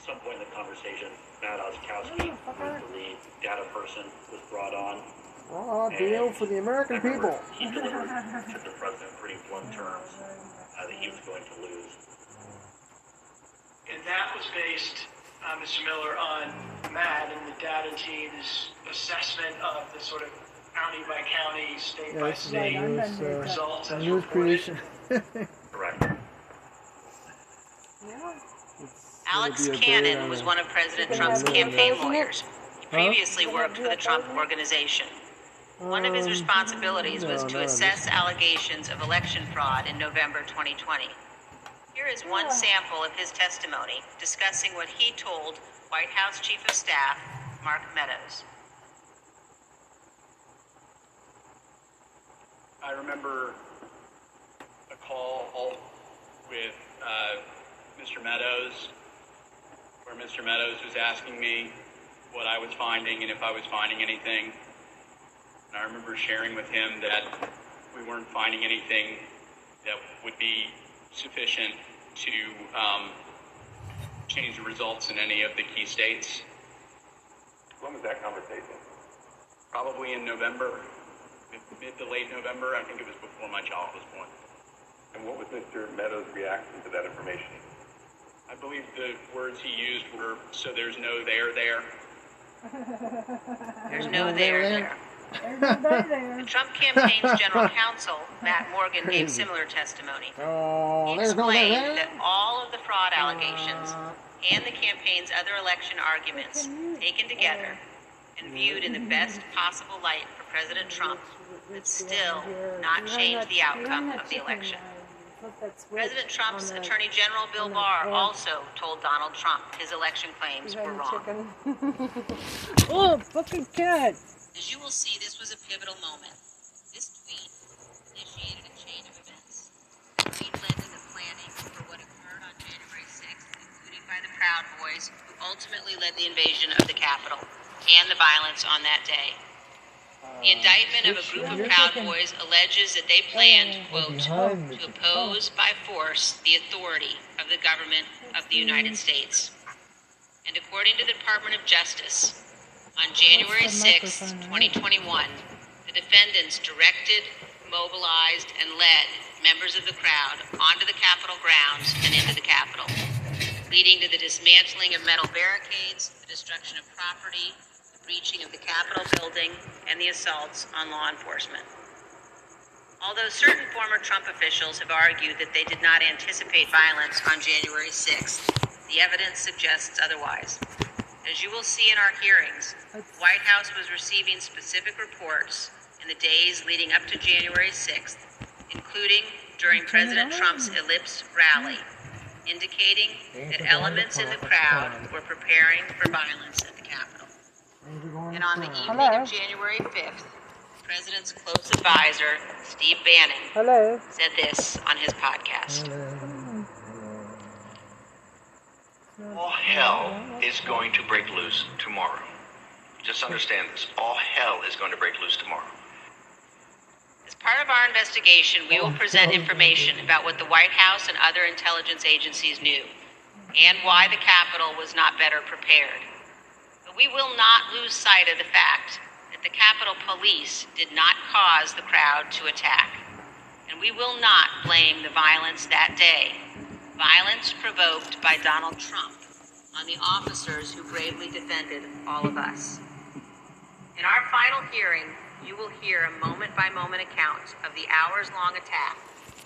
some point in the conversation, Matt Oczkowski, who was the lead data person, was brought on. Raw deal for the American people. He delivered to the president in pretty blunt terms uh, that he was going to lose. And that was based, uh, Mr. Miller, on Matt and the data team's assessment of the sort of county by county, state Yeah, by state a news, results uh, a as news reported. creation. <laughs> Correct. Yeah. Alex It'll be a Cannon was uh, one of President Trump's campaign lawyers. He previously worked for the Trump Organization. One of his Um, responsibilities was to assess allegations of election fraud in November 2020. Here is one sample of his testimony discussing what he told White House Chief of Staff Mark Meadows. I remember a call with uh, Mr. Meadows, where Mr. Meadows was asking me what I was finding and if I was finding anything. And I remember sharing with him that we weren't finding anything that would be sufficient to um, change the results in any of the key states. When was that conversation? Probably in November, mid, mid to late November. I think it was before my child was born. And what was Mr. Meadows' reaction to that information? I believe the words he used were, so there's no there there. <laughs> There's no there there. The Trump campaign's general counsel, Matt Morgan, gave similar testimony. Oh, He there's no explained that all of the fraud allegations and the campaign's other election arguments taken together and viewed in the best possible light for President Trump would still not change the outcome of the election. President Trump's Attorney General Bill Barr also told Donald Trump his election claims were wrong. <laughs> Oh, fucking cat. As you will see, this was a pivotal moment. This tweet initiated a chain of events. The tweet led to the planning for what occurred on January 6th, including by the Proud Boys, who ultimately led the invasion of the Capitol and the violence on that day. The indictment of a group of Proud Boys alleges that they planned, quote, to oppose by force the authority of the government of the United States. And according to the Department of Justice, on January 6, 2021, the defendants directed, mobilized, and led members of the crowd onto the Capitol grounds and into the Capitol, leading to the dismantling of metal barricades, the destruction of property, the breaching of the Capitol building, and the assaults on law enforcement. Although certain former Trump officials have argued that they did not anticipate violence on January 6th, the evidence suggests otherwise. As you will see in our hearings, the White House was receiving specific reports in the days leading up to January 6th, including during President Trump's Ellipse rally, indicating that elements in the crowd were preparing for violence at the Capitol. And on the evening Hello? of January 5th, President's close advisor, Steve Bannon, Hello? said this on his podcast. All hell is going to break loose tomorrow. Just understand this. All hell is going to break loose tomorrow. As part of our investigation, we will present information about what the White House and other intelligence agencies knew and why the Capitol was not better prepared. But we will not lose sight of the fact that the Capitol Police did not cause the crowd to attack. And we will not blame the violence that day. Violence provoked by Donald Trump on the officers who bravely defended all of us. In our final hearing, you will hear a moment by moment account of the hours long attack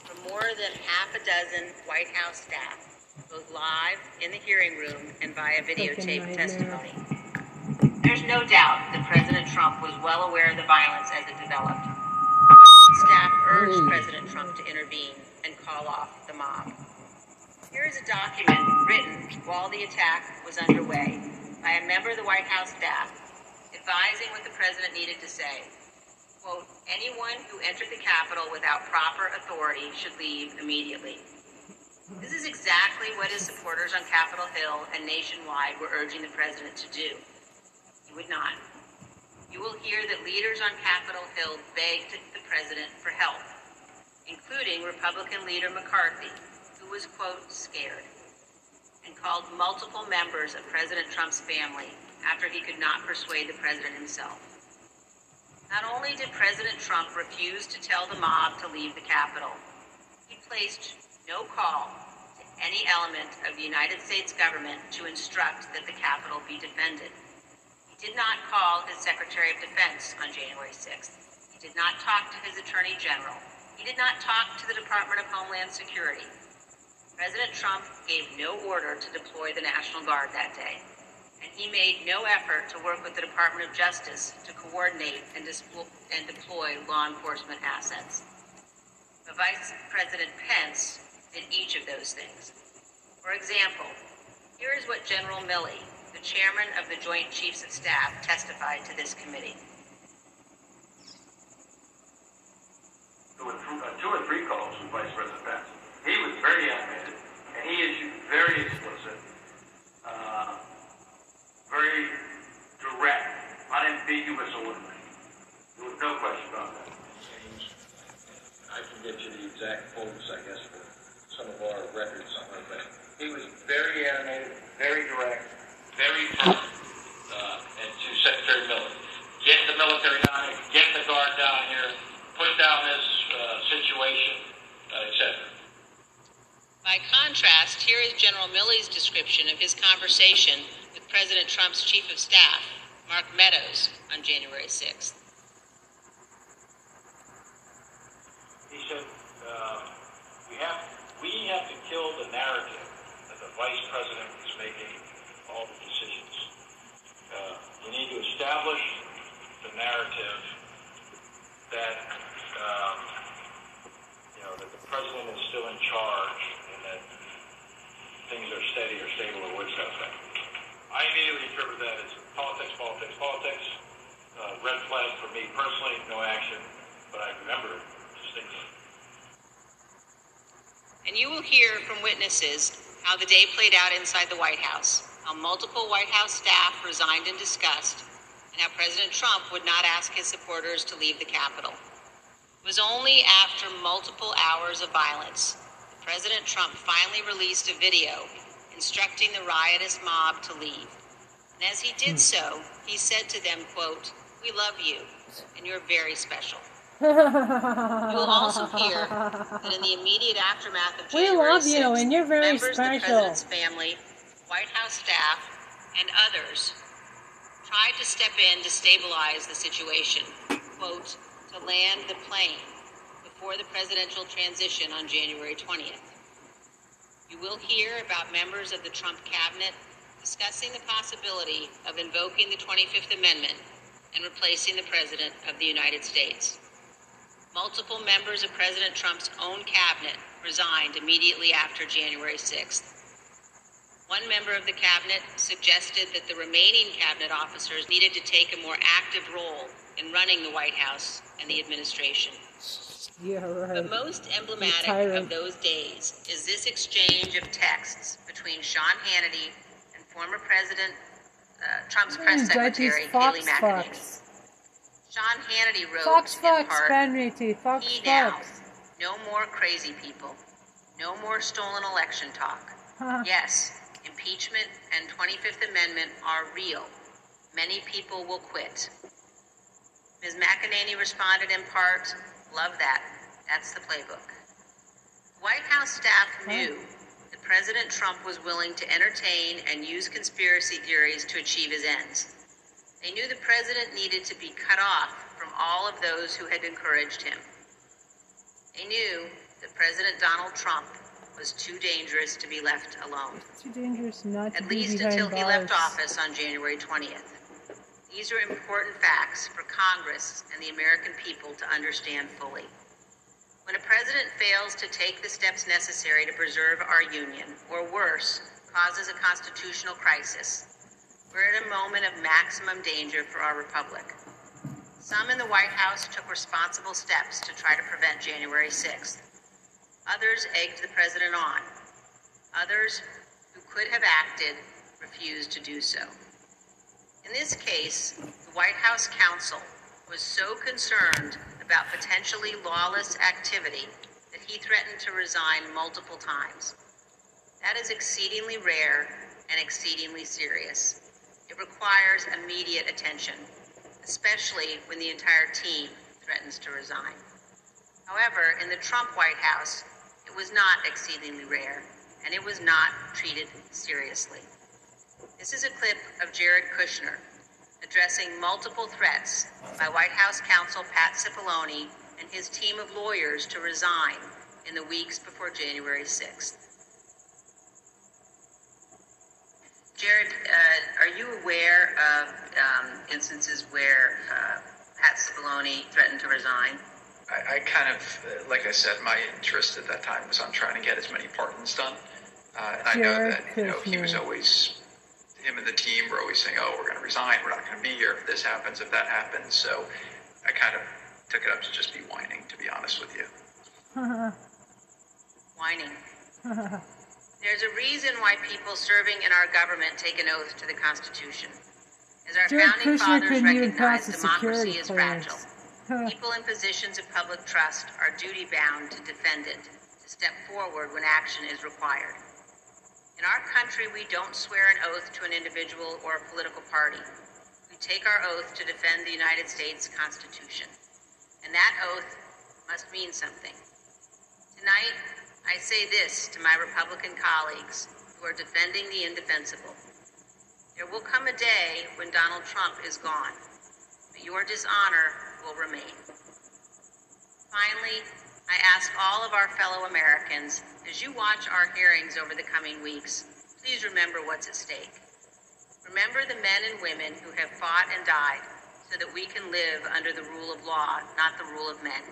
from more than half a dozen White House staff, both live in the hearing room and via videotaped testimony. There's no doubt that President Trump was well aware of the violence as it developed. White House staff urged President Trump to intervene and call off the mob. Here is a document written while the attack was underway by a member of the White House staff advising what the president needed to say. Quote, anyone who entered the Capitol without proper authority should leave immediately. This is exactly what his supporters on Capitol Hill and nationwide were urging the president to do. He would not. You will hear that leaders on Capitol Hill begged the president for help, including Republican leader McCarthy, was, quote, scared, and called multiple members of President Trump's family after he could not persuade the president himself. Not only did President Trump refuse to tell the mob to leave the Capitol, he placed no call to any element of the United States government to instruct that the Capitol be defended. He did not call his Secretary of Defense on January 6th. He did not talk to his Attorney General. He did not talk to the Department of Homeland Security. President Trump gave no order to deploy the National Guard that day, and he made no effort to work with the Department of Justice to coordinate and, displ- and deploy law enforcement assets. But Vice President Pence did each of those things. For example, here is what General Milley, the chairman of the Joint Chiefs of Staff, testified to this committee. Uh, two or three calls with Vice President Pence. He was very animated, and he issued very explicit, uh, very direct, unambiguous orders. There was no question about that. I can get you the exact quotes, I guess, for some of our records, like that. He was very animated, very direct, very firm, uh, and to Secretary Miller. Get the military down here, get the guard down here, put down this, uh, situation. By contrast, here is General Milley's description of his conversation with President Trump's chief of staff, Mark Meadows, on January 6th. He said, uh, we, have, we have to kill the narrative that the vice president is making all the decisions. Uh, we need to establish the narrative that, um, you know, that the president is still in charge things are steady or stable or what's that. I immediately interpret that as politics, politics, politics. Uh, red flag for me personally, no action, but I remember distinctly. And you will hear from witnesses how the day played out inside the White House, how multiple White House staff resigned in disgust, and how President Trump would not ask his supporters to leave the Capitol. It was only after multiple hours of violence President Trump finally released a video instructing the riotous mob to leave. And as he did hmm. so, he said to them, quote, We love you, and you're very special. You will also hear that in the immediate aftermath of <laughs> We January love you, and you're very members of the president's family, White House staff, and others tried to step in to stabilize the situation, quote, to land the plane before the presidential transition on January 20th. You will hear about members of the Trump cabinet discussing the possibility of invoking the 25th Amendment and replacing the President of the United States. Multiple members of President Trump's own cabinet resigned immediately after January 6th. One member of the cabinet suggested that the remaining cabinet officers needed to take a more active role in running the White House and the administration. Yeah, right. But most emblematic of those days is this exchange of texts between Sean Hannity and former President uh, Trump's press Mm, Judges secretary Fox Kayleigh McEnany. Fox. Sean Hannity wrote Fox in Fox, part, Fox "He now, Fox. no more crazy people, no more stolen election talk. yes, impeachment and 25th Amendment are real. Many people will quit. Ms. McEnany responded in part, love that. That's the playbook. White House staff knew that President Trump was willing to entertain and use conspiracy theories to achieve his ends. They knew the president needed to be cut off from all of those who had encouraged him. They knew that President Donald Trump was too dangerous to be left alone, Too dangerous not to at least until he left office on January 20th. These are important facts for Congress and the American people to understand fully. When a president fails to take the steps necessary to preserve our union, or worse, causes a constitutional crisis, we're in a moment of maximum danger for our republic. Some in the White House took responsible steps to try to prevent January 6th. Others egged the president on. Others who could have acted refused to do so. In this case, the White House counsel was so concerned about potentially lawless activity that he threatened to resign multiple times. That is exceedingly rare and exceedingly serious. It requires immediate attention, especially when the entire team threatens to resign. However, in the Trump White House, it was not exceedingly rare, and it was not treated seriously. This is a clip of Jared Kushner addressing multiple threats by White House counsel Pat Cipollone and his team of lawyers to resign in the weeks before January 6th. Jared, uh, are you aware of um, instances where uh, Pat Cipollone threatened to resign? I, I kind of, uh, like I said, my interest at that time was on trying to get as many pardons done. Uh, and I know that, you know, he was always, him and the team were always saying, oh, we're going to resign, we're not going to be here if this happens, if that happens. So I kind of took it up to just be whining, to be honest with you. <laughs> Whining. <laughs> There's a reason why people serving in our government take an oath to the Constitution. As our Jared founding Kushner fathers couldn't even pass recognized, democracy is clearance. fragile. People in positions of public trust are duty bound to defend it, to step forward when action is required. In our country, we don't swear an oath to an individual or a political party. We take our oath to defend the United States Constitution. And that oath must mean something. Tonight, I say this to my Republican colleagues who are defending the indefensible. There will come a day when Donald Trump is gone, but your dishonor will remain. Finally, I ask all of our fellow Americans, as you watch our hearings over the coming weeks, please remember what's at stake. Remember the men and women who have fought and died so that we can live under the rule of law, not the rule of men.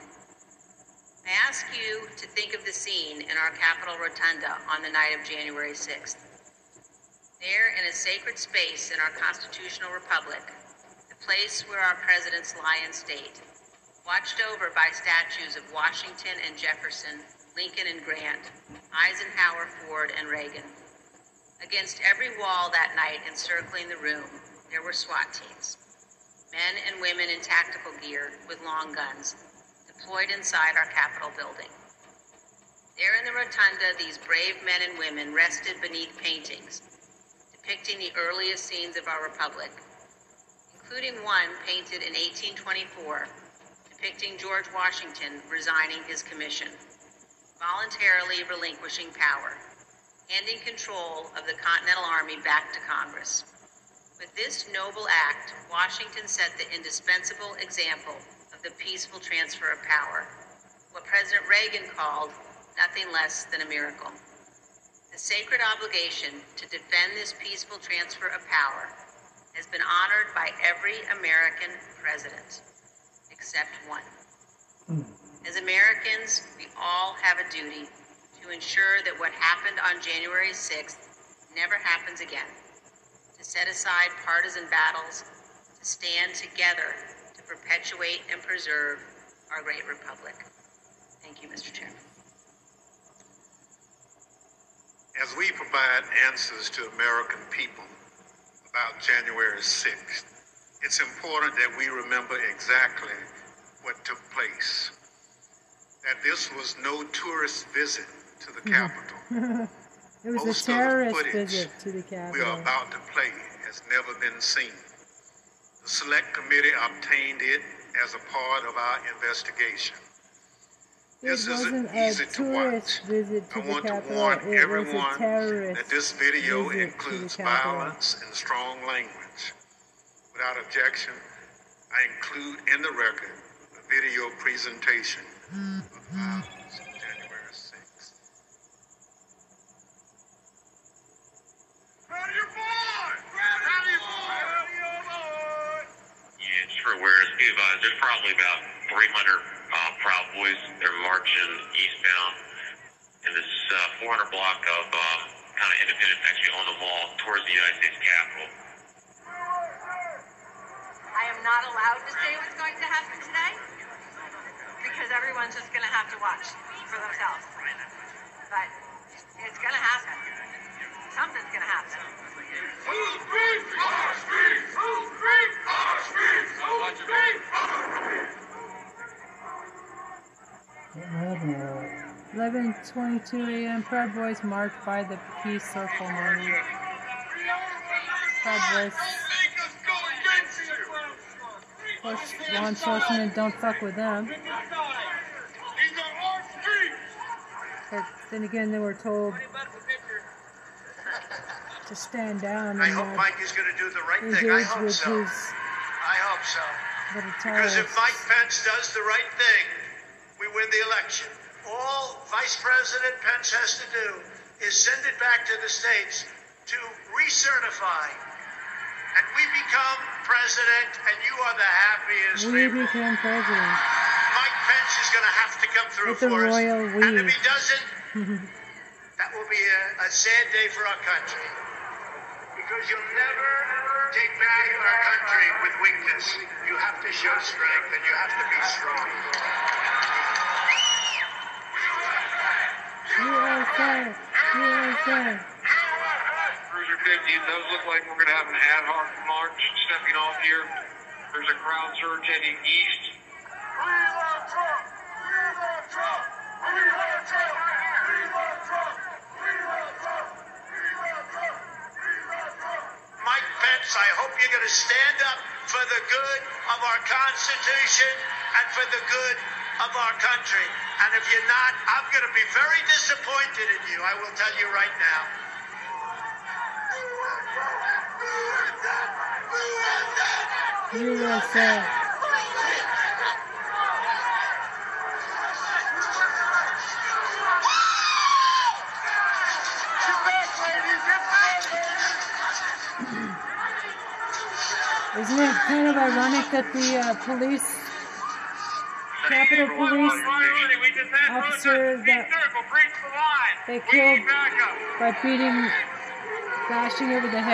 I ask you to think of the scene in our Capitol Rotunda on the night of January 6th. There, in a sacred space in our constitutional republic, the place where our presidents lie in state, watched over by statues of Washington and Jefferson, Lincoln and Grant, Eisenhower, Ford, and Reagan. Against every wall that night encircling the room, there were SWAT teams. Men and women in tactical gear with long guns, deployed inside our Capitol building. There in the rotunda, these brave men and women rested beneath paintings depicting the earliest scenes of our republic, including one painted in 1824 depicting George Washington resigning his commission, voluntarily relinquishing power, handing control of the Continental Army back to Congress. With this noble act, Washington set the indispensable example of the peaceful transfer of power, what President Reagan called nothing less than a miracle. The sacred obligation to defend this peaceful transfer of power has been honored by every American president, except one. Hmm. As Americans, we all have a duty to ensure that what happened on January 6th never happens again, to set aside partisan battles, to stand together to perpetuate and preserve our great republic. Thank you, Mr. Chairman. As we provide answers to American people about January 6th, it's important that we remember exactly what took place. That this was no tourist visit to the mm-hmm. Capitol. <laughs> it was Most a of the terrorist footage visit to the we are about to play has never been seen. The Select Committee obtained it as a part of our investigation. It This isn't easy to tourist visit to I want to Capitol. warn It everyone that this video includes to Capitol. violence and strong language. Without objection, I include in the record a video presentation of violence on January 6th. Yeah, just for awareness, be advised, there's probably about 300 uh, Proud Boys. They're marching eastbound in this uh, 400 block of uh, kind of independent, actually on the mall towards the United States Capitol. I am not allowed to say what's going to happen today because everyone's just going to have to watch for themselves. But it's going to happen. Something's going to happen. Eleven twenty-two a.m. Proud Boys march by the Peace Circle Monument. Proud Boys law enforcement. Don't fuck with them. But then again, they were told to stand down I hope Mike is going to do the right thing. I hope so. his I hope so. Because if. Mike Pence does the right thing, we win the election. All Vice President Pence has to do is send it back to the states to recertify. And we become president, and you are the happiest We people. became president. Mike Pence is going to have to come through the for us. royal And if we. he doesn't, <laughs> that will be a, a sad day for our country. Because you'll never take back our country with weakness. You have to show strength and you have to be strong. USA, USA. Cruiser 50, those look like we're going to have an ad hoc march stepping off here. There's a crowd surge heading east. We love Trump! We love Trump! We love Trump! We love Trump! We love Trump! We love Trump! We love Trump! Mike Pence, I hope you're going to stand up for the good of our Constitution and for the good of our country. And if you're not, I'm going to be very disappointed in you. I will tell you right now. USA. Isn't it kind of ironic that the uh, police, Capitol Police officer that they killed by beating bashing over the head